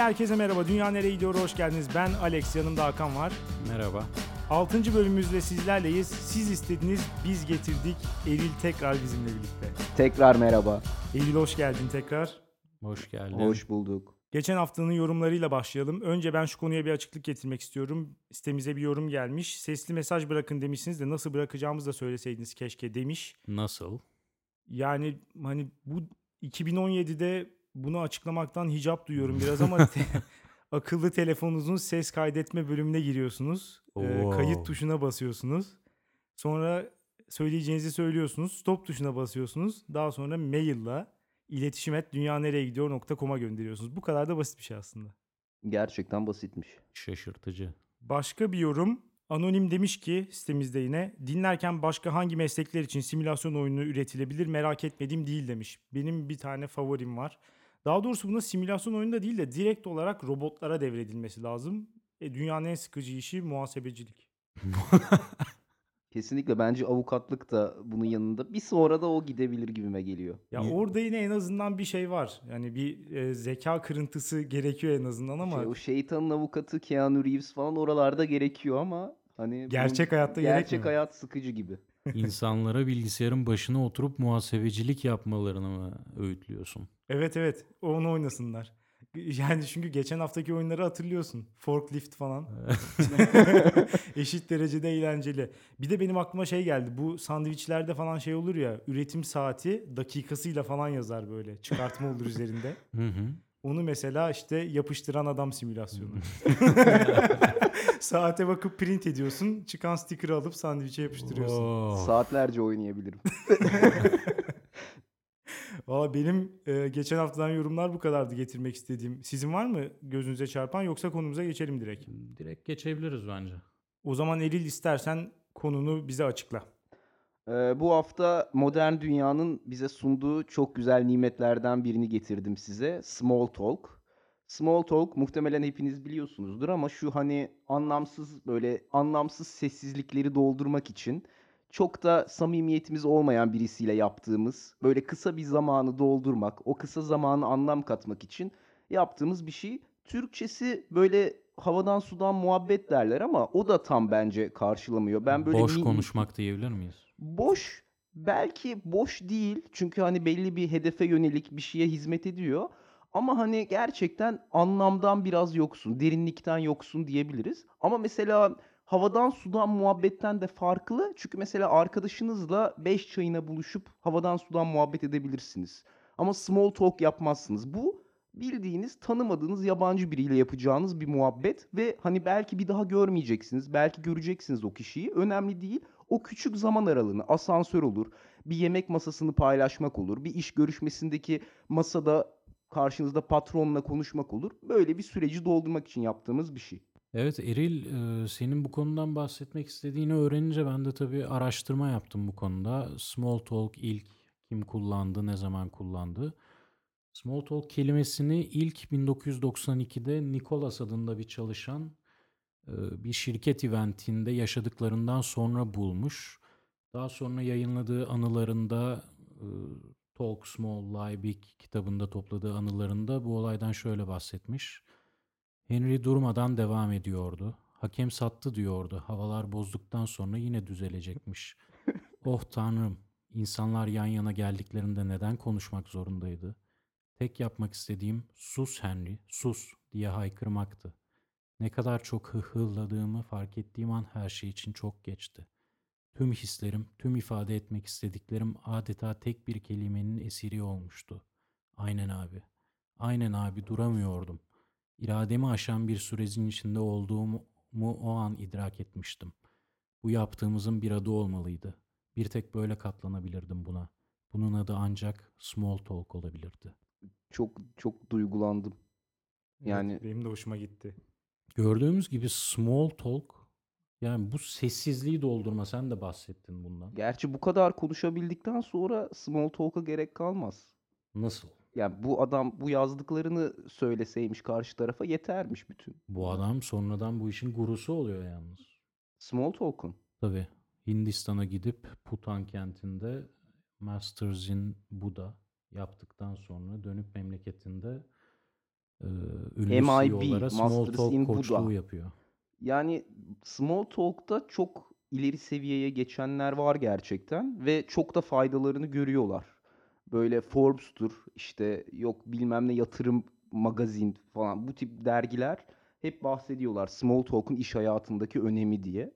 herkese merhaba. Dünya nereye gidiyor? Hoş geldiniz. Ben Alex, yanımda Hakan var. Merhaba. 6. bölümümüzle sizlerleyiz. Siz istediniz, biz getirdik. Eylül tekrar bizimle birlikte. Tekrar merhaba. Eylül hoş geldin tekrar. Hoş geldin. Hoş bulduk. Geçen haftanın yorumlarıyla başlayalım. Önce ben şu konuya bir açıklık getirmek istiyorum. Sitemize bir yorum gelmiş. Sesli mesaj bırakın demişsiniz de nasıl bırakacağımızı da söyleseydiniz keşke demiş. Nasıl? Yani hani bu 2017'de bunu açıklamaktan hicap duyuyorum biraz ama te- akıllı telefonunuzun ses kaydetme bölümüne giriyorsunuz. Ee, Oo. kayıt tuşuna basıyorsunuz. Sonra söyleyeceğinizi söylüyorsunuz. Stop tuşuna basıyorsunuz. Daha sonra maille iletişim et dünyanereyegidiyor.com'a gönderiyorsunuz. Bu kadar da basit bir şey aslında. Gerçekten basitmiş. Şaşırtıcı. Başka bir yorum. Anonim demiş ki sitemizde yine dinlerken başka hangi meslekler için simülasyon oyunu üretilebilir merak etmediğim değil demiş. Benim bir tane favorim var. Daha doğrusu buna simülasyon oyunu da değil de direkt olarak robotlara devredilmesi lazım. E, dünyanın en sıkıcı işi muhasebecilik. Kesinlikle bence avukatlık da bunun yanında. Bir sonra da o gidebilir gibime geliyor. Ya orada yine en azından bir şey var. Yani bir e, zeka kırıntısı gerekiyor en azından ama Şey, o şeytanın avukatı Keanu Reeves falan oralarda gerekiyor ama hani bunun- Gerçek hayatta gerçek gerekmiyor. hayat sıkıcı gibi. İnsanlara bilgisayarın başına oturup muhasebecilik yapmalarını mı öğütlüyorsun? evet evet onu oynasınlar. Yani çünkü geçen haftaki oyunları hatırlıyorsun. Forklift falan. Eşit derecede eğlenceli. Bir de benim aklıma şey geldi. Bu sandviçlerde falan şey olur ya. Üretim saati dakikasıyla falan yazar böyle. Çıkartma olur üzerinde. Hı hı. Onu mesela işte yapıştıran adam simülasyonu. Saate bakıp print ediyorsun. Çıkan sticker'ı alıp sandviçe yapıştırıyorsun. Oo. Saatlerce oynayabilirim. Valla benim e, geçen haftadan yorumlar bu kadardı getirmek istediğim. Sizin var mı gözünüze çarpan yoksa konumuza geçelim direkt. Direkt geçebiliriz bence. O zaman Eril istersen konunu bize açıkla. Ee, bu hafta modern dünyanın bize sunduğu çok güzel nimetlerden birini getirdim size. Small Talk. Small Talk muhtemelen hepiniz biliyorsunuzdur ama şu hani anlamsız böyle anlamsız sessizlikleri doldurmak için çok da samimiyetimiz olmayan birisiyle yaptığımız böyle kısa bir zamanı doldurmak, o kısa zamanı anlam katmak için yaptığımız bir şey. Türkçesi böyle havadan sudan muhabbet derler ama o da tam bence karşılamıyor. Ben böyle Boş mi- konuşmak diyebilir miyiz? Boş belki boş değil çünkü hani belli bir hedefe yönelik bir şeye hizmet ediyor. Ama hani gerçekten anlamdan biraz yoksun, derinlikten yoksun diyebiliriz. Ama mesela havadan sudan muhabbetten de farklı. Çünkü mesela arkadaşınızla 5 çayına buluşup havadan sudan muhabbet edebilirsiniz. Ama small talk yapmazsınız. Bu bildiğiniz tanımadığınız yabancı biriyle yapacağınız bir muhabbet ve hani belki bir daha görmeyeceksiniz, belki göreceksiniz o kişiyi. Önemli değil. O küçük zaman aralığını asansör olur, bir yemek masasını paylaşmak olur, bir iş görüşmesindeki masada karşınızda patronla konuşmak olur. Böyle bir süreci doldurmak için yaptığımız bir şey. Evet Eril e, senin bu konudan bahsetmek istediğini öğrenince ben de tabii araştırma yaptım bu konuda. Small talk ilk kim kullandı, ne zaman kullandı? Small talk kelimesini ilk 1992'de Nicholas adında bir çalışan e, bir şirket eventinde yaşadıklarından sonra bulmuş. Daha sonra yayınladığı anılarında e, Talk Small Lie Big kitabında topladığı anılarında bu olaydan şöyle bahsetmiş. Henry durmadan devam ediyordu. Hakem sattı diyordu. Havalar bozduktan sonra yine düzelecekmiş. oh tanrım, insanlar yan yana geldiklerinde neden konuşmak zorundaydı? Tek yapmak istediğim sus Henry, sus diye haykırmaktı. Ne kadar çok hıhılladığımı fark ettiğim an her şey için çok geçti. Tüm hislerim, tüm ifade etmek istediklerim adeta tek bir kelimenin esiri olmuştu. Aynen abi. Aynen abi duramıyordum. İrademi aşan bir sürecin içinde olduğumu o an idrak etmiştim. Bu yaptığımızın bir adı olmalıydı. Bir tek böyle katlanabilirdim buna. Bunun adı ancak small talk olabilirdi. Çok çok duygulandım. Yani- Evet, benim de hoşuma gitti. Gördüğümüz gibi small talk yani bu sessizliği doldurma sen de bahsettin bundan. Gerçi bu kadar konuşabildikten sonra small talk'a gerek kalmaz. Nasıl? Yani bu adam bu yazdıklarını söyleseymiş karşı tarafa yetermiş bütün. Bu adam sonradan bu işin gurusu oluyor yalnız. Small talk'un. Tabii Hindistan'a gidip Putan kentinde Masters in Buddha yaptıktan sonra dönüp memleketinde Eee, ünlü MIB, CEO'lara small Masters talk in koçluğu yapıyor. Yani small talk'ta çok ileri seviyeye geçenler var gerçekten ve çok da faydalarını görüyorlar. Böyle Forbes'tur işte yok bilmem ne yatırım magazin falan bu tip dergiler hep bahsediyorlar small talk'un iş hayatındaki önemi diye.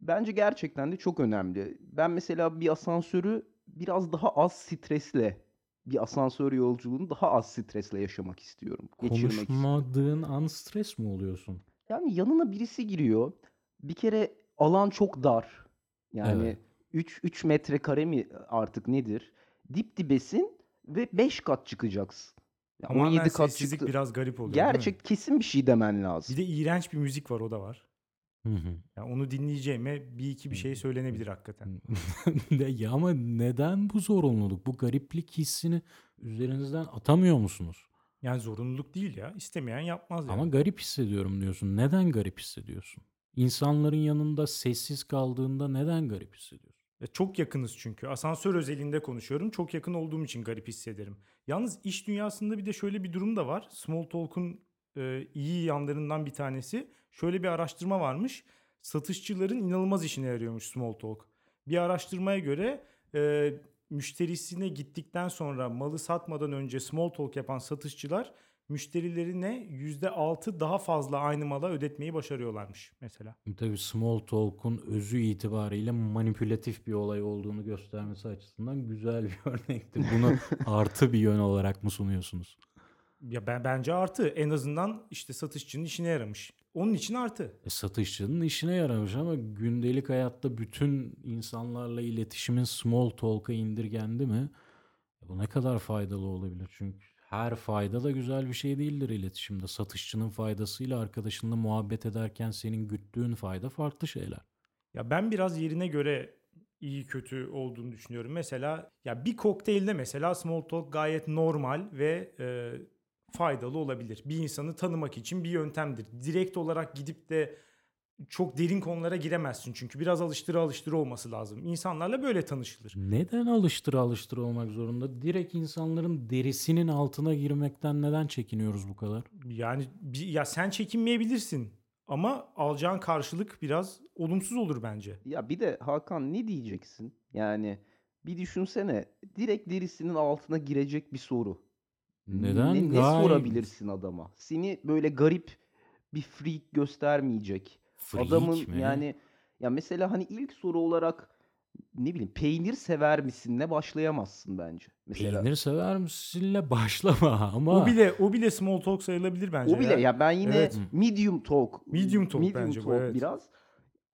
Bence gerçekten de çok önemli. Ben mesela bir asansörü biraz daha az stresle, bir asansör yolculuğunu daha az stresle yaşamak istiyorum. Konuşmadığın an stres mi oluyorsun? Yani yanına birisi giriyor. Bir kere alan çok dar. Yani Evet. 3 3 metrekare mi artık nedir? Dip dibesin ve 5 kat çıkacaksın. Ya Tamamen 17 kat sessizlik çıktı. biraz garip oluyor? Gerçek kesin bir şey demen lazım. Bir de iğrenç bir müzik var o da var. Hı hı. Yani onu dinleyeceğime bir iki bir şey söylenebilir hakikaten. Ya ama neden bu zorunluluk? Bu gariplik hissini üzerinizden atamıyor musunuz? Yani zorunluluk değil ya. İstemeyen yapmaz yani. Ama garip hissediyorum diyorsun. Neden garip hissediyorsun? İnsanların yanında sessiz kaldığında neden garip hissediyorsun? Ya çok yakınız çünkü. Asansör özelinde konuşuyorum. Çok yakın olduğum için garip hissederim. Yalnız iş dünyasında bir de şöyle bir durum da var. Small Talk'un e, iyi yanlarından bir tanesi. Şöyle bir araştırma varmış. Satışçıların inanılmaz işine yarıyormuş Small Talk. Bir araştırmaya göre e, müşterisine gittikten sonra malı satmadan önce Small Talk yapan satışçılar müşterilerine %6 daha fazla aynı mala ödetmeyi başarıyorlarmış mesela. Tabii small talk'un özü itibariyle manipülatif bir olay olduğunu göstermesi açısından güzel bir örnektir. Bunu artı bir yön olarak mı sunuyorsunuz? Ya ben bence artı. En azından işte satışçının işine yaramış. Onun için artı. E, satışçının işine yaramış ama gündelik hayatta bütün insanlarla iletişimin small talk'a indirgendi mi? E, Bu ne kadar faydalı olabilir? Çünkü her fayda da güzel bir şey değildir iletişimde. Satışçının faydasıyla arkadaşınla muhabbet ederken senin güttüğün fayda farklı şeyler. Ya ben biraz yerine göre iyi kötü olduğunu düşünüyorum. Mesela ya bir kokteylde mesela small talk gayet normal ve e, faydalı olabilir. Bir insanı tanımak için bir yöntemdir. Direkt olarak gidip de çok derin konulara giremezsin çünkü biraz alıştıra alıştıra olması lazım. İnsanlarla böyle tanışılır. Neden alıştıra alıştıra olmak zorunda? Direkt insanların derisinin altına girmekten neden çekiniyoruz bu kadar? Yani ya sen çekinmeyebilirsin ama alacağın karşılık biraz olumsuz olur bence. Ya bir de Hakan ne diyeceksin? Yani bir düşünsene direkt derisinin altına girecek bir soru. Neden? Ne, ne Gayet- sorabilirsin adama? Seni böyle garip bir freak göstermeyecek. Freak Adamın mi? yani ya mesela hani ilk soru olarak ne bileyim peynir sever misinle başlayamazsın bence. Mesela Peynir sever misinle başlama ama O bile o bile small talk sayılabilir bence. o bile ya ben yine Evet. medium talk Medium talk bence bu, evet. biraz.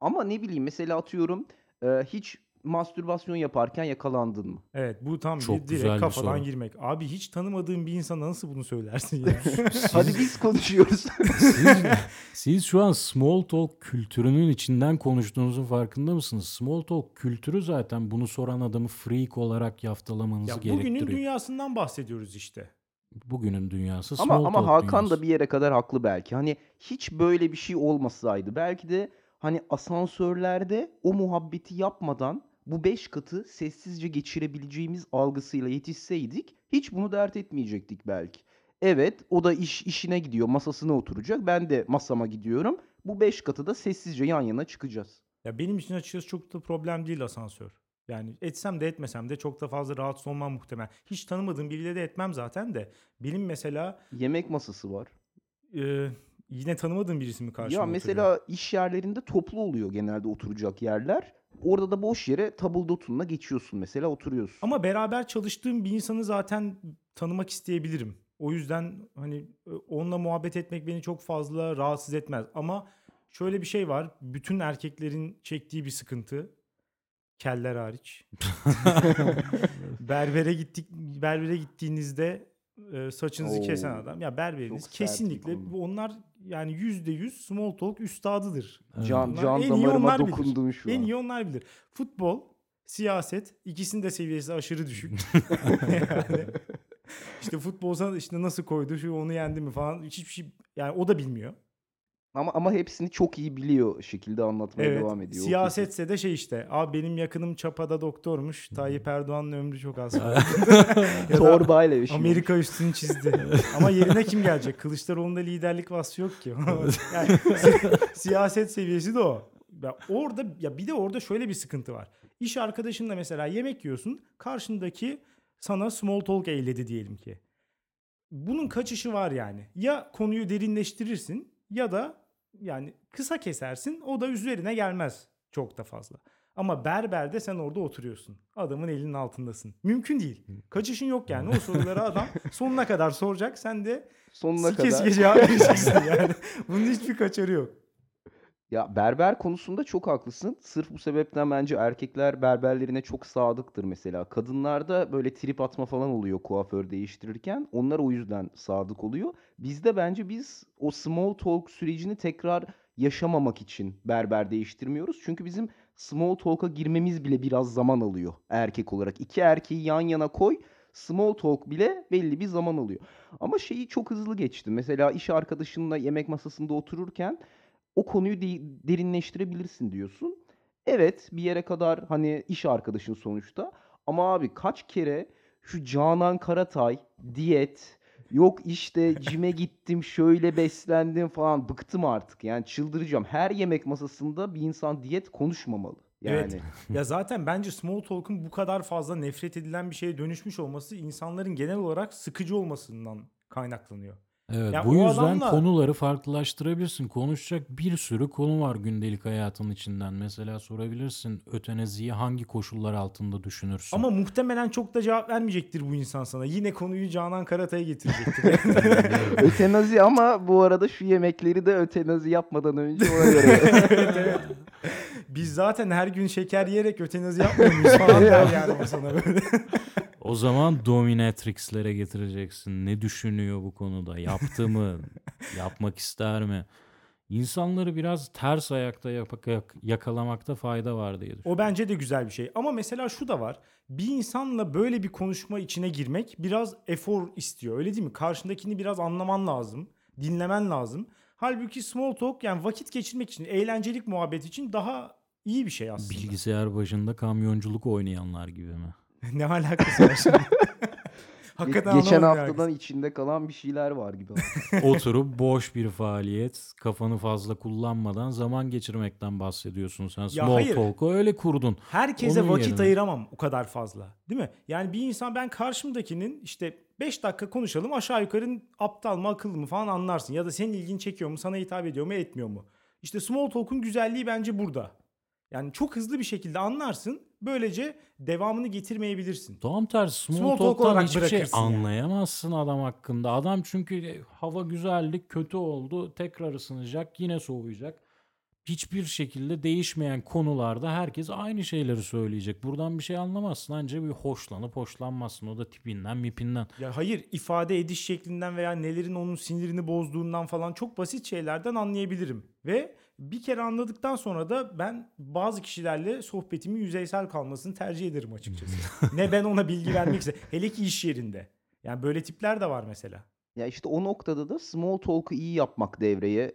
Ama ne bileyim mesela atıyorum e, hiç mastürbasyon yaparken yakalandın mı? Evet bu tam Çok bir direkt kafadan soru. girmek. Abi hiç tanımadığın bir insana nasıl bunu söylersin ya? Hadi biz konuşuyoruz. siz, siz şu an small talk kültürünün içinden konuştuğunuzun farkında mısınız? Small talk kültürü zaten bunu soran adamı freak olarak yaftalamanızı ya gerektiriyor. bugünün dünyasından bahsediyoruz işte. Bugünün dünyası Ama small ama talk Hakan dünyası. da bir yere kadar haklı belki. Hani hiç böyle bir şey olmasaydı belki de hani asansörlerde o muhabbeti yapmadan bu beş katı sessizce geçirebileceğimiz algısıyla yetişseydik hiç bunu dert etmeyecektik belki. Evet o da iş işine gidiyor masasına oturacak ben de masama gidiyorum. Bu beş katı da sessizce yan yana çıkacağız. Ya benim için açıkçası çok da problem değil asansör. Yani etsem de etmesem de çok da fazla rahatsız olmam muhtemel. Hiç tanımadığım biriyle de etmem zaten de. Benim mesela Yemek masası var. e, yine tanımadığım birisi mi karşıma Ya oturuyor? mesela iş yerlerinde toplu oluyor genelde oturacak yerler. Orada da boş yere tabuldotunla geçiyorsun mesela oturuyorsun. Ama beraber çalıştığım bir insanı zaten tanımak isteyebilirim. O yüzden hani e, onunla muhabbet etmek beni çok fazla rahatsız etmez. Ama şöyle bir şey var. Bütün erkeklerin çektiği bir sıkıntı. Keller hariç. berbere gittik berbere gittiğinizde e, saçınızı kesen Oo, adam. Ya berberiniz kesinlikle onlar yani yüzde yüz small talk üstadıdır. Can, Bunlar can en iyi damarıma onlar bilir. dokundun şu En an. iyi onlar bilir. Futbol, siyaset ikisinin de seviyesi aşırı düşük. yani işte futbolsa işte nasıl koydu, şu onu yendi mi falan hiçbir şey yani o da bilmiyor. Ama ama hepsini çok iyi biliyor şekilde anlatmaya Evet. devam ediyor. Siyasetse de şey işte. Abi benim yakınım Çapa'da doktormuş. Tayyip Erdoğan'ın ömrü çok az. Torbayla yaşıyor. Amerika üstünü çizdi. Ama yerine kim gelecek? Kılıçdaroğlu'nda liderlik vasfı yok ki. yani, si- siyaset seviyesi de o. Ya orada ya bir de orada şöyle bir sıkıntı var. İş arkadaşınla mesela yemek yiyorsun. Karşındaki sana small talk eyledi diyelim ki. Bunun kaçışı var yani. Ya konuyu derinleştirirsin ya da yani kısa kesersin. O da üzerine gelmez çok da fazla. Ama berberde sen orada oturuyorsun. Adamın elinin altındasın. Mümkün değil. Kaçışın yok yani. O soruları adam sonuna kadar soracak. Sen de Sonuna sike kadar. sike cevap vereceksin yani. Bunun hiçbir kaçarı yok. Ya berber konusunda çok haklısın. Sırf bu sebepten bence erkekler berberlerine çok sadıktır mesela. Kadınlarda böyle trip atma falan oluyor kuaför değiştirirken. Onlar o yüzden sadık oluyor. Bizde bence biz o small talk sürecini tekrar yaşamamak için berber değiştirmiyoruz. Çünkü bizim small talk'a girmemiz bile biraz zaman alıyor erkek olarak. İki erkeği yan yana koy, small talk bile belli bir zaman alıyor. Ama şeyi çok hızlı geçtim. Mesela iş arkadaşınla yemek masasında otururken o konuyu de- derinleştirebilirsin diyorsun. Evet bir yere kadar hani iş arkadaşın sonuçta. Ama abi kaç kere şu Canan Karatay diyet yok işte cime gittim şöyle beslendim falan bıktım artık. Yani çıldıracağım. Her yemek masasında bir insan diyet konuşmamalı. Yani Evet. Ya zaten bence small talk'un bu kadar fazla nefret edilen bir şeye dönüşmüş olması insanların genel olarak sıkıcı olmasından kaynaklanıyor. Evet, Ya bu yüzden adamla- konuları farklılaştırabilirsin. Konuşacak bir sürü konu var gündelik hayatın içinden. Mesela sorabilirsin ötenaziyi hangi koşullar altında düşünürsün? Ama muhtemelen çok da cevap vermeyecektir bu insan sana. Yine konuyu Canan Karatay'a getirecektir. ötenazi ama bu arada şu yemekleri de ötenazi yapmadan önce ona göre. evet, evet. Biz zaten her gün şeker yiyerek ötenazi yapmıyor muyuz falan der yani sana böyle. O zaman dominatrixlere getireceksin. Ne düşünüyor bu konuda? Yaptı mı? Yapmak ister mi? İnsanları biraz ters ayakta yapak- yak- yakalamakta fayda var diye düşünüyorum. O bence de güzel bir şey. Ama mesela şu da var. Bir insanla böyle bir konuşma içine girmek biraz efor istiyor. Öyle değil mi? Karşındakini biraz anlaman lazım. Dinlemen lazım. Halbuki small talk yani vakit geçirmek için, eğlencelik muhabbet için daha iyi bir şey aslında. Bilgisayar başında kamyonculuk oynayanlar gibi mi? ne alakası var şimdi? Hakikaten Geçen haftadan içinde kalan bir şeyler var gibi. Oturup boş bir faaliyet, kafanı fazla kullanmadan zaman geçirmekten bahsediyorsun sen. Small hayır. talk'u öyle kurdun. Herkese Onun vakit yerine. ayıramam o kadar fazla. Değil mi? Yani bir insan ben karşımdakinin işte 5 dakika konuşalım aşağı yukarı aptal mı akıllı mı falan anlarsın. Ya da senin ilgini çekiyor mu sana hitap ediyor mu etmiyor mu? İşte small talk'un güzelliği bence burada. Yani çok hızlı bir şekilde anlarsın. Böylece devamını getirmeyebilirsin. Tam tersi small, Small talk olarak hiçbir şey bırakırsın yani. anlayamazsın adam hakkında. Adam çünkü e, hava güzeldi, kötü oldu, tekrar ısınacak, yine soğuyacak. Hiçbir şekilde değişmeyen konularda herkes aynı şeyleri söyleyecek. Buradan bir şey anlamazsın. Ancak bir hoşlanıp hoşlanmazsın. O da tipinden mipinden. Ya hayır ifade ediş şeklinden veya nelerin onun sinirini bozduğundan falan çok basit şeylerden anlayabilirim. Ve bir kere anladıktan sonra da ben bazı kişilerle sohbetimin yüzeysel kalmasını tercih ederim açıkçası. ne ben ona bilgi vermek ise hele ki iş yerinde. Yani böyle tipler de var mesela. Ya işte o noktada da small talk'u iyi yapmak devreye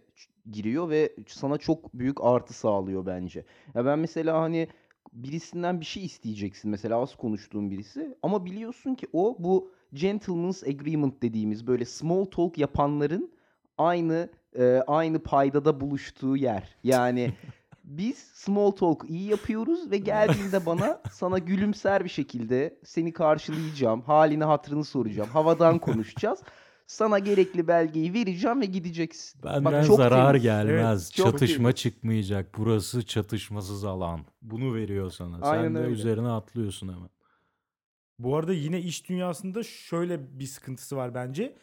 giriyor ve sana çok büyük artı sağlıyor bence. Ya ben mesela hani birisinden bir şey isteyeceksin mesela az konuştuğun birisi ama biliyorsun ki o bu gentleman's agreement dediğimiz böyle small talk yapanların aynı e, aynı paydada buluştuğu yer. Yani biz small talk iyi yapıyoruz ve geldiğinde bana sana gülümser bir şekilde seni karşılayacağım, halini hatırını soracağım, havadan konuşacağız. Sana gerekli belgeyi vereceğim ve gideceksin. Benden Bak çok zarar temiz. gelmez. Evet, çok Çatışma temiz. çıkmayacak. Burası çatışmasız alan. Bunu veriyor sana. Aynen Sen de öyle. üzerine atlıyorsun hemen. Bu arada yine iş dünyasında şöyle bir sıkıntısı var bence.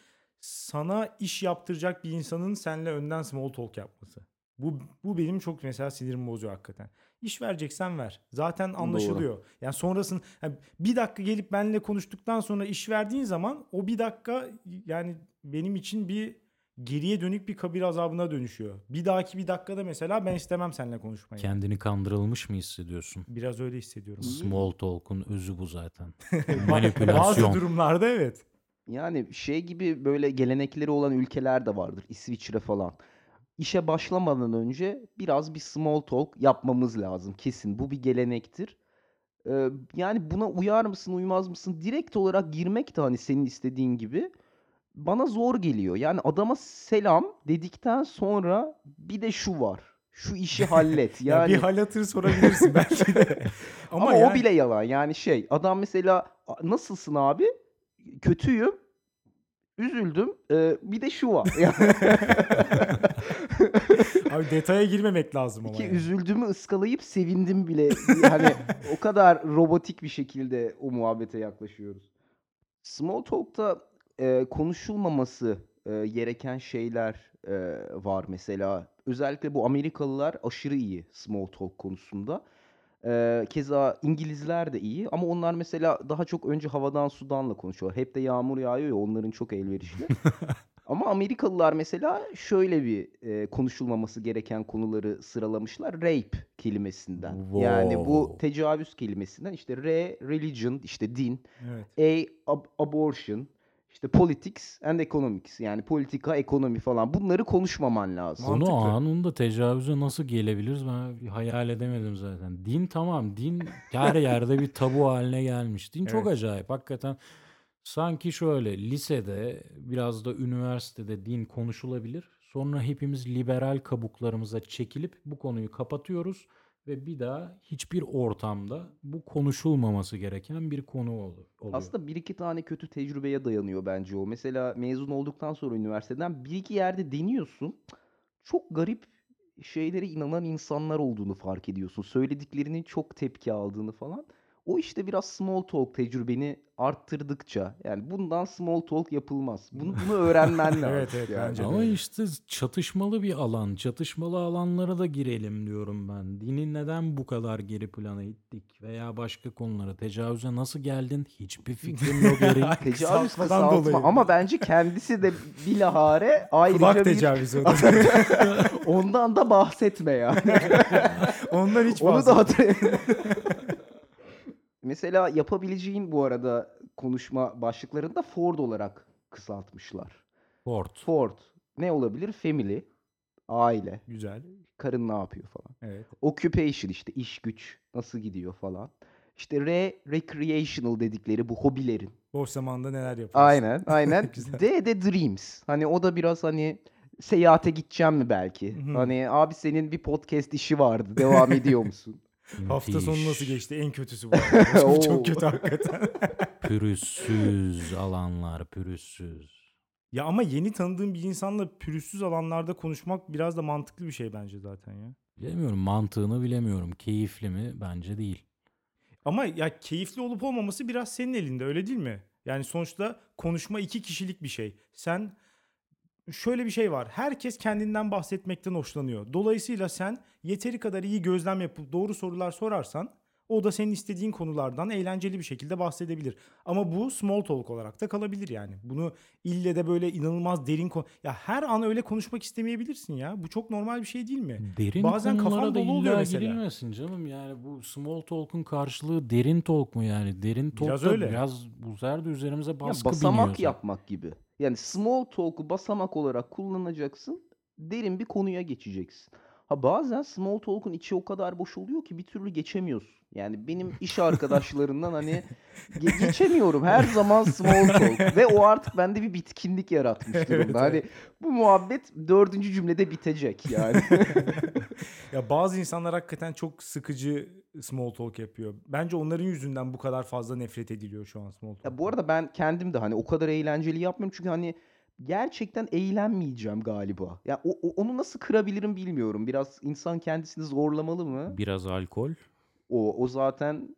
Sana iş yaptıracak bir insanın seninle önden small talk yapması. Bu, bu benim çok mesela sinirimi bozuyor hakikaten. İş vereceksen ver. Zaten anlaşılıyor. Yani sonrasın yani bir dakika gelip benimle konuştuktan sonra iş verdiğin zaman o bir dakika yani benim için bir geriye dönük bir kabir azabına dönüşüyor. Bir dahaki bir dakikada mesela ben istemem seninle konuşmayı. Kendini kandırılmış mı hissediyorsun? Biraz öyle hissediyorum. Small talk'un özü bu zaten. Bazı Manipülasyon. durumlarda evet. Yani şey gibi böyle gelenekleri olan ülkeler de vardır. İsviçre falan. işe başlamadan önce biraz bir small talk yapmamız lazım kesin. Bu bir gelenektir. Eee, yani buna uyar mısın, uymaz mısın? Direkt olarak girmek de hani senin istediğin gibi bana zor geliyor. Yani adama selam dedikten sonra bir de şu var. Şu işi hallet. Ya Yani bir hal hatırı sorabilirsin belki de. Ama, ama o yani- bile yalan. Yani şey adam mesela "A- nasılsın abi? Kötüyüm. Üzüldüm. Ee, bir de şu var. Abi detaya girmemek lazım ama. ki yani. üzüldüğümü ıskalayıp sevindim bile. Hani o kadar robotik bir şekilde o muhabbete yaklaşıyoruz. Small talk'ta e, konuşulmaması e, gereken şeyler e, var mesela. Özellikle bu Amerikalılar aşırı iyi small talk konusunda. E, keza İngilizler de iyi ama onlar mesela daha çok önce havadan sudanla konuşuyorlar. Hep de yağmur yağıyor ya onların çok elverişli. Ama Amerikalılar mesela şöyle bir e, konuşulmaması gereken konuları sıralamışlar. Rape kelimesinden. Yani bu Wow. tecavüz kelimesinden işte R, religion, işte din. Evet. A, ab- abortion, işte politics and economics. Yani politika, ekonomi falan. Bunları konuşmaman lazım. Mantıklı. Konu anında tecavüze nasıl gelebiliriz ben hayal edemedim zaten. Din tamam din her yerde bir tabu haline gelmiş. Din çok Evet. acayip hakikaten. Sanki şöyle lisede biraz da üniversitede din konuşulabilir. Sonra hepimiz liberal kabuklarımıza çekilip bu konuyu kapatıyoruz ve bir daha hiçbir ortamda bu konuşulmaması gereken bir konu ol- oluyor. Aslında bir iki tane kötü tecrübeye dayanıyor bence o. Mesela mezun olduktan sonra üniversiteden bir iki yerde deniyorsun. Çok garip şeylere inanan insanlar olduğunu fark ediyorsun. Söylediklerinin çok tepki aldığını falan. O işte biraz small talk tecrübeni arttırdıkça yani bundan small talk yapılmaz. Bunu, bunu öğrenmen lazım. Evet, evet, yani. bence de. Ama işte çatışmalı bir alan. Çatışmalı alanlara da girelim diyorum ben. Dini neden bu kadar geri plana ittik? Veya başka konulara. Tecavüze nasıl geldin? Hiçbir fikrim yok. Tecavüz kısaltma ama bence kendisi de bilahare ayrıca Kulak bir tecavüzü da. ondan da bahsetme yani. Ondan hiç Onu da bahsetme. hatırlayın. Mesela yapabileceğin bu arada konuşma başlıklarında Ford olarak kısaltmışlar. Ford. Ford ne olabilir? Family, aile, Güzel. karın ne yapıyor falan. Evet. Occupation işte iş güç nasıl gidiyor falan. İşte re recreational dedikleri bu hobilerin. Boş zamanda neler yapıyorsun? Aynen, aynen. D de dreams. Hani o da biraz hani seyahate gideceğim mi belki? Hı. Hani abi senin bir podcast işi vardı. Devam ediyor musun? Hafta sonu nasıl geçti? En kötüsü bu. çok kötü hakikaten. Pürüzsüz alanlar, pürüzsüz. Ya ama yeni tanıdığım bir insanla pürüzsüz alanlarda konuşmak biraz da mantıklı bir şey bence zaten ya. Bilemiyorum mantığını bilemiyorum. Keyifli mi? Bence değil. Ama ya keyifli olup olmaması biraz senin elinde öyle değil mi? Yani sonuçta konuşma iki kişilik bir şey. Sen şöyle bir şey var. Herkes kendinden bahsetmekten hoşlanıyor. Dolayısıyla sen yeteri kadar iyi gözlem yapıp doğru sorular sorarsan o da senin istediğin konulardan eğlenceli bir şekilde bahsedebilir. Ama bu small talk olarak da kalabilir yani. Bunu ille de böyle inanılmaz derin konu... Ya her an öyle konuşmak istemeyebilirsin ya. Bu çok normal bir şey değil mi? Derin Bazen da dolu oluyor illa mesela. girilmesin canım. Yani bu small talk'un karşılığı derin talk mu yani? Derin talk Biraz da öyle. biraz bu sefer de üzerimize Ya baskı basamak biniyor. yapmak gibi. Yani small talk'u basamak olarak kullanacaksın. Derin bir konuya geçeceksin. Ha bazen small talk'un içi o kadar boş oluyor ki bir türlü geçemiyorsun. Yani benim iş arkadaşlarından hani ge- geçemiyorum. Her zaman small talk. Ve o artık bende bir bitkinlik yaratmış durumda. Evet, hani bu muhabbet dördüncü cümlede bitecek yani. Ya bazı insanlar hakikaten çok sıkıcı small talk yapıyor. Bence onların yüzünden bu kadar fazla nefret ediliyor şu an small talk. Ya bu arada ben kendim de hani o kadar eğlenceli yapmıyorum çünkü hani gerçekten eğlenmeyeceğim galiba. Ya o, o- onu nasıl kırabilirim bilmiyorum. Biraz insan kendisini zorlamalı mı? Biraz alkol. O o zaten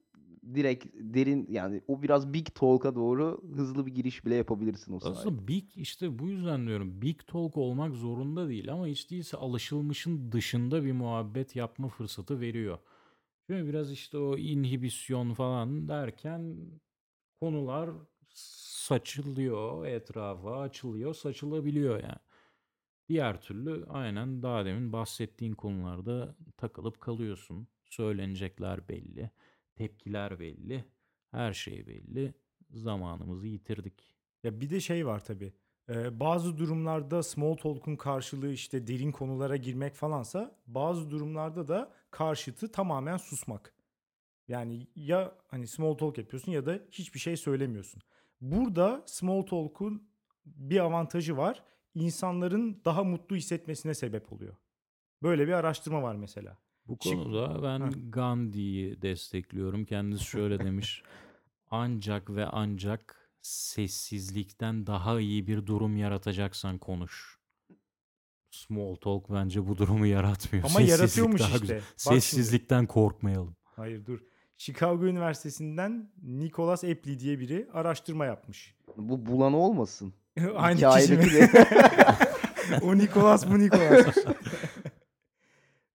direkt derin yani o biraz big talk'a doğru hızlı bir giriş bile yapabilirsin o sayede. Aslında big işte bu yüzden diyorum big talk olmak zorunda değil ama hiç değilse alışılmışın dışında bir muhabbet yapma fırsatı veriyor. Çünkü biraz işte o inhibisyon falan derken konular saçılıyor etrafa açılıyor saçılabiliyor yani. Diğer türlü aynen daha demin bahsettiğin konularda takılıp kalıyorsun. Söylenecekler belli, tepkiler belli, her şey belli. Zamanımızı yitirdik. Ya bir de şey var tabii. Ee, bazı durumlarda small talk'un karşılığı işte derin konulara girmek falansa bazı durumlarda da karşıtı tamamen susmak. Yani ya hani small talk yapıyorsun ya da hiçbir şey söylemiyorsun. Burada small talk'un bir avantajı var. İnsanların daha mutlu hissetmesine sebep oluyor. Böyle bir araştırma var mesela. Bu konuda ben. Gandhi'yi destekliyorum. Kendisi şöyle demiş. Ancak ve ancak sessizlikten daha iyi bir durum yaratacaksan konuş. Small talk bence bu durumu yaratmıyor. Ama Sessizlik yaratıyormuş daha işte. güzel. Bak. Sessizlikten korkmayalım. Hayır dur. Chicago Üniversitesi'nden Nicholas Epley diye biri araştırma yapmış. Bu bulan olmasın. Aynı kişi mi? O Nicholas bu Nicholas.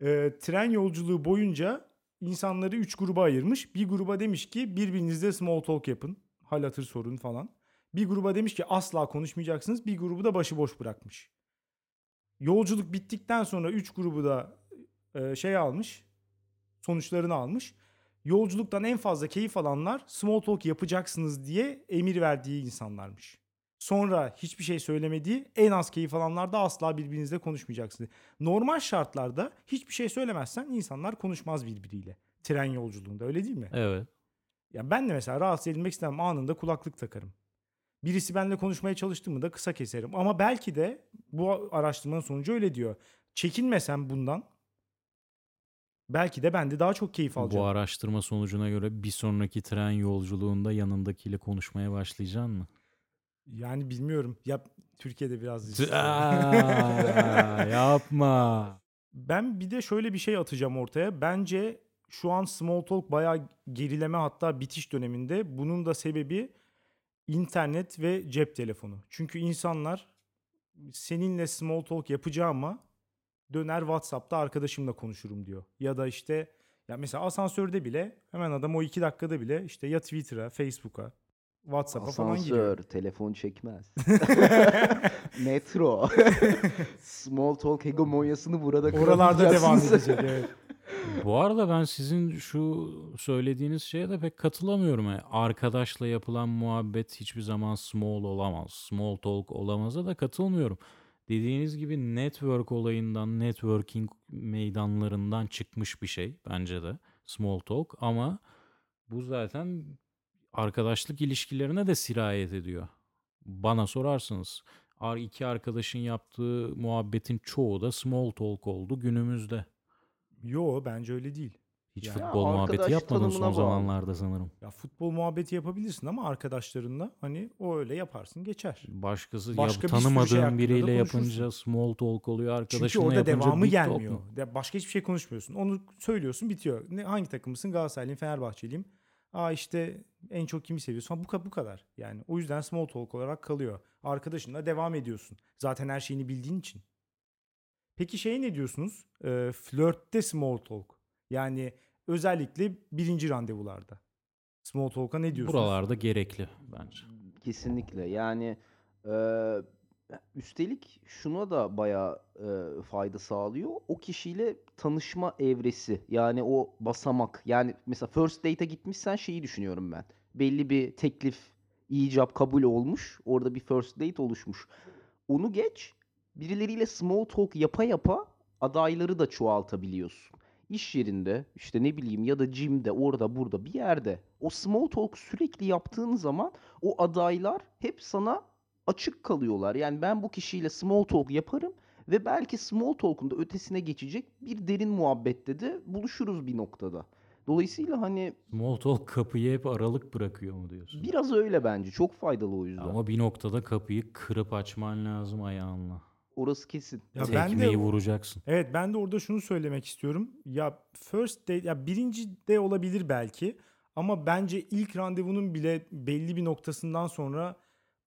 Ee, tren yolculuğu boyunca insanları 3 gruba ayırmış. Bir gruba demiş ki birbirinizle small talk yapın. Hal hatır sorun falan. Bir gruba demiş ki asla konuşmayacaksınız. Bir grubu da başıboş bırakmış. Yolculuk bittikten sonra 3 grubu da e, şey almış. Sonuçlarını almış. Yolculuktan en fazla keyif alanlar small talk yapacaksınız diye emir verdiği insanlarmış. Sonra hiçbir şey söylemediği en az keyif alanlar da asla birbirinizle konuşmayacaksınız. Normal şartlarda hiçbir şey söylemezsen insanlar konuşmaz birbiriyle. Tren yolculuğunda öyle değil mi? Evet. Ya ben de mesela rahatsız edilmek istemem anında kulaklık takarım. Birisi benimle konuşmaya çalıştı mı da kısa keserim. Ama belki de bu araştırmanın sonucu öyle diyor. Çekinmesem bundan belki de ben de daha çok keyif alacağım. Bu araştırma sonucuna göre bir sonraki tren yolculuğunda yanındakiyle konuşmaya başlayacaksın mı? Yani bilmiyorum. Ya Türkiye'de biraz Aa, yapma. Ben bir de şöyle bir şey atacağım ortaya. Bence şu an small talk bayağı gerileme hatta bitiş döneminde. Bunun da sebebi internet ve cep telefonu. Çünkü insanlar seninle small talk yapacağıma döner WhatsApp'ta arkadaşımla konuşurum diyor. Ya da işte ya mesela asansörde bile hemen adam o iki dakikada bile işte ya Twitter'a, Facebook'a, WhatsApp'a falan giriyor. Asansör, telefon çekmez. Metro. Small talk hegemonyasını burada Oralarda devam edecek evet. Bu arada ben sizin şu söylediğiniz şeye de pek katılamıyorum. Yani arkadaşla yapılan muhabbet hiçbir zaman small olamaz. Small talk olamaz'a da katılmıyorum. Dediğiniz gibi network olayından, networking meydanlarından çıkmış bir şey bence de small talk ama bu zaten arkadaşlık ilişkilerine de sirayet ediyor. Bana sorarsınız. Ar- iki arkadaşın yaptığı muhabbetin çoğu da small talk oldu günümüzde. Yo bence öyle değil. Hiç Ya futbol arkadaş muhabbeti yapmadın son tanımına bağlı. zamanlarda sanırım. Ya futbol muhabbeti yapabilirsin ama arkadaşlarınla hani o öyle yaparsın geçer. Başkası Başka ya bir sürü şey tanımadığın hakkında da biriyle konuşursun. yapınca small talk oluyor. Çünkü Arkadaşınla orada yapınca devamı big talk gelmiyor. De başka hiçbir şey konuşmuyorsun. Onu söylüyorsun bitiyor. Ne, hangi takımısın? Galatasaraylıyım, Fenerbahçeliyim. Aa işte en çok kimi seviyorsun? Ha, bu, ka- bu kadar. Yani o yüzden small talk olarak kalıyor. Arkadaşınla devam ediyorsun. Zaten her şeyini bildiğin için. Peki şey ne diyorsunuz? Ee, flörtte small talk. Yani özellikle birinci randevularda. Small talk'a ne diyorsunuz? Buralarda gerekli bence. Kesinlikle. Yani e, üstelik şuna da bayağı e, fayda sağlıyor. O kişiyle tanışma evresi. Yani o basamak. Yani mesela first date'e gitmişsen şeyi düşünüyorum ben. Belli bir teklif, icap kabul olmuş. Orada bir first date oluşmuş. Onu geç. Birileriyle small talk yapa yapa adayları da çoğaltabiliyorsun. İş yerinde işte ne bileyim ya da gym'de orada burada bir yerde o small talk sürekli yaptığın zaman o adaylar hep sana açık kalıyorlar. Yani ben bu kişiyle small talk yaparım ve belki small talk'un da ötesine geçecek bir derin muhabbette de buluşuruz bir noktada. Dolayısıyla hani Small talk kapıyı hep aralık bırakıyor mu diyorsun? biraz öyle bence. Çok faydalı o yüzden. Ama bir noktada kapıyı kırıp açman lazım ayağınla. Orası kesin. Ya ben de- vuracaksın. Evet ben de orada şunu söylemek istiyorum. Ya first date ya birinci de olabilir belki ama bence ilk randevunun bile belli bir noktasından sonra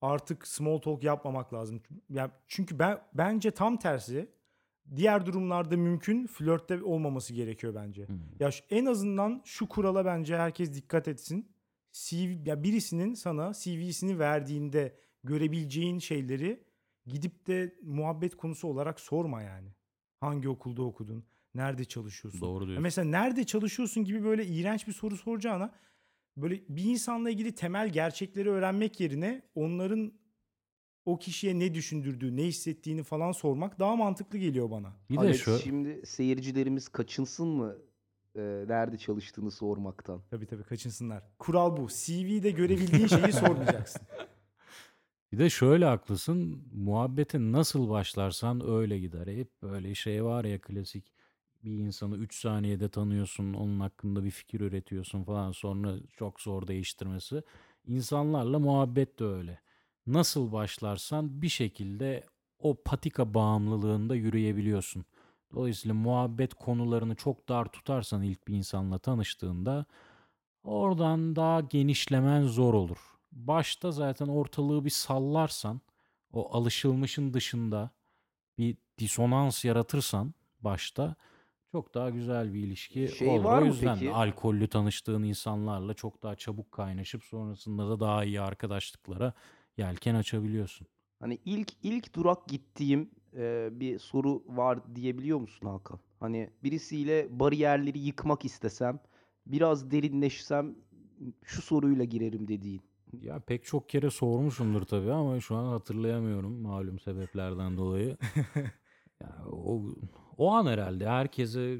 artık small talk yapmamak lazım. Ya çünkü ben bence tam tersi diğer durumlarda mümkün flörtte olmaması gerekiyor bence. Hmm. Ya şu- en azından şu kurala bence herkes dikkat etsin. CV ya birisinin sana CV'sini verdiğinde görebileceğin şeyleri gidip de muhabbet konusu olarak sorma yani. Hangi okulda okudun? Nerede çalışıyorsun? Doğru Ya diyorsun. Mesela nerede çalışıyorsun gibi böyle iğrenç bir soru soracağına böyle bir insanla ilgili temel gerçekleri öğrenmek yerine onların o kişiye ne düşündürdüğü, ne hissettiğini falan sormak daha mantıklı geliyor bana. Bir de Alex şu şimdi seyircilerimiz kaçınsın mı e, nerede çalıştığını sormaktan? Tabii tabii kaçınsınlar. Kural bu. CV'de görebildiğin şeyi sormayacaksın. Bir de şöyle haklısın. Muhabbete nasıl başlarsan öyle gider. Hep böyle şey var ya klasik. Bir insanı 3 saniyede tanıyorsun, onun hakkında bir fikir üretiyorsun falan. Sonra çok zor değiştirmesi. İnsanlarla muhabbet de öyle. Nasıl başlarsan bir şekilde o patika bağımlılığında yürüyebiliyorsun. Dolayısıyla muhabbet konularını çok dar tutarsan ilk bir insanla tanıştığında oradan daha genişlemen zor olur. Başta zaten ortalığı bir sallarsan, o alışılmışın dışında bir disonans yaratırsan başta çok daha güzel bir ilişki Şey olur. var o yüzden peki? alkollü tanıştığın insanlarla çok daha çabuk kaynaşıp sonrasında da daha iyi arkadaşlıklara yelken açabiliyorsun. Hani ilk ilk durak gittiğim e, bir soru var diyebiliyor musun Hakan? Hani birisiyle bariyerleri yıkmak istesem, biraz derinleşsem şu soruyla girerim dediğin. Ya pek çok kere sormuşumdur tabii ama şu an hatırlayamıyorum malum sebeplerden dolayı. Ya o o an herhalde herkese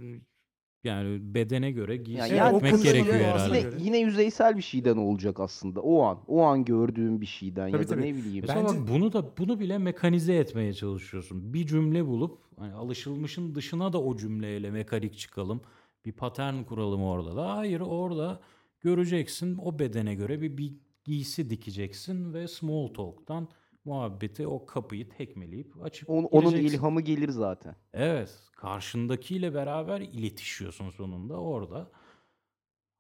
yani bedene göre giysi Yani, yani etmek gerekiyor yine- herhalde. Yine, yine yüzeysel bir şeyden olacak aslında. O an, o an gördüğüm bir şeyden Tabii, ya da tabii. ne bileyim. Mesela bak Bence- bunu da bunu bile mekanize etmeye çalışıyorsun. Bir cümle bulup hani alışılmışın dışına da o cümleyle mekanik çıkalım. Bir patern kuralım orada da. Hayır orada göreceksin o bedene göre bir, bir giysi dikeceksin ve small talk'tan muhabbeti o kapıyı tekmeleyip açıp Onun, onun gireceksin. ilhamı gelir zaten. Evet, karşındakiyle beraber iletişiyorsun sonunda orada.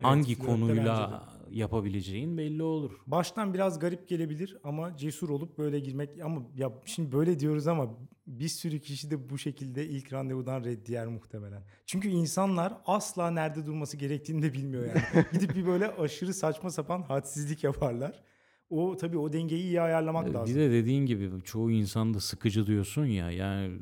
Evet, Hangi flörtte konuyla yapabileceğin belli olur. Baştan biraz garip gelebilir ama cesur olup böyle girmek ama ya şimdi böyle diyoruz ama bir sürü kişi de bu şekilde ilk randevudan reddiyer muhtemelen. Çünkü insanlar asla nerede durması gerektiğini de bilmiyor yani. Gidip bir böyle aşırı saçma sapan hadsizlik yaparlar. O tabii o dengeyi iyi ayarlamak Ee, lazım. Bir de dediğin gibi çoğu insan da sıkıcı diyorsun ya. Yani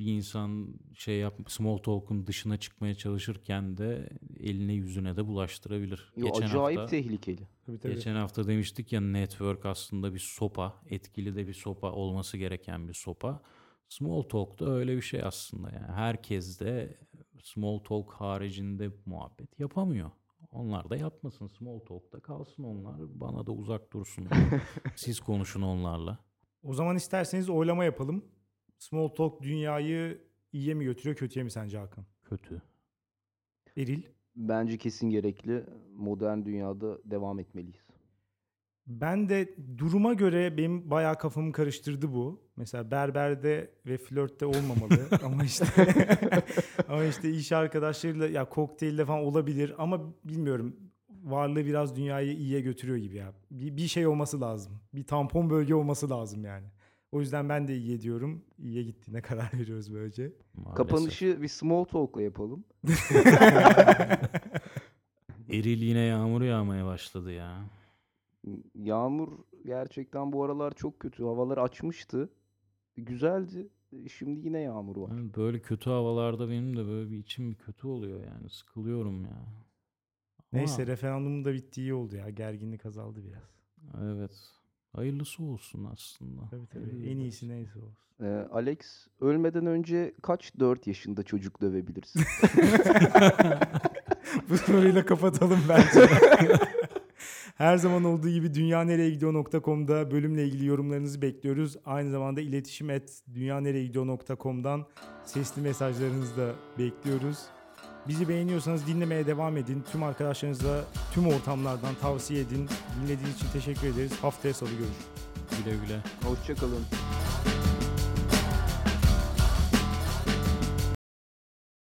bir insan şey yap small talk'un dışına çıkmaya çalışırken de eline yüzüne de bulaştırabilir. Yo, geçen acayip hafta tehlikeli. Tabii, tabii. geçen hafta demiştik ya network aslında bir sopa, etkili de bir sopa olması gereken bir sopa. Small talk da öyle bir şey aslında yani. Herkes de small talk haricinde muhabbet yapamıyor. Onlar da yapmasın. Small talk'ta kalsın onlar. Bana da uzak dursun. Siz konuşun onlarla. O zaman isterseniz oylama yapalım. Small Talk dünyayı iyiye mi götürüyor kötüye mi sence Hakan? Kötü. Eril? Bence kesin gerekli. Modern dünyada devam etmeliyiz. Ben de duruma göre benim bayağı kafamı karıştırdı bu. Mesela berberde ve flörtte olmamalı ama işte ama işte iş arkadaşlarıyla ya kokteylde falan olabilir ama bilmiyorum. Varlığı biraz dünyayı iyiye götürüyor gibi ya. Bir, bir şey olması lazım. Bir tampon bölge olması lazım yani. O yüzden ben de iyiye diyorum. İyiye gittiğine karar veriyoruz böylece. Maalesef. Kapanışı bir small talk'la yapalım. Eril yine yağmur yağmaya başladı ya. Yağmur gerçekten bu aralar çok kötü. Havalar açmıştı. Güzeldi. Şimdi yine yağmur var. Yani böyle kötü havalarda benim de böyle bir içim bir kötü oluyor yani. Sıkılıyorum ya. Ama Neyse referandumun da bittiği iyi oldu ya. Gerginlik azaldı biraz. Evet. Hayırlısı olsun aslında. Tabii tabii. Öyle En iyisi neyse olsun. Ee, Alex ölmeden önce kaç 4 yaşında çocuk dövebilirsin? Bu soruyla kapatalım bence. Her zaman olduğu gibi dünyanereyegidiyor.com'da bölümle ilgili yorumlarınızı bekliyoruz. Aynı zamanda iletişim et dünyanereyegidiyor.com'dan sesli mesajlarınızı da bekliyoruz. Bizi beğeniyorsanız dinlemeye devam edin. Tüm arkadaşlarınızla tüm ortamlardan tavsiye edin. Dinlediğiniz için teşekkür ederiz. Haftaya salı görüşürüz. Güle güle. Hoşçakalın.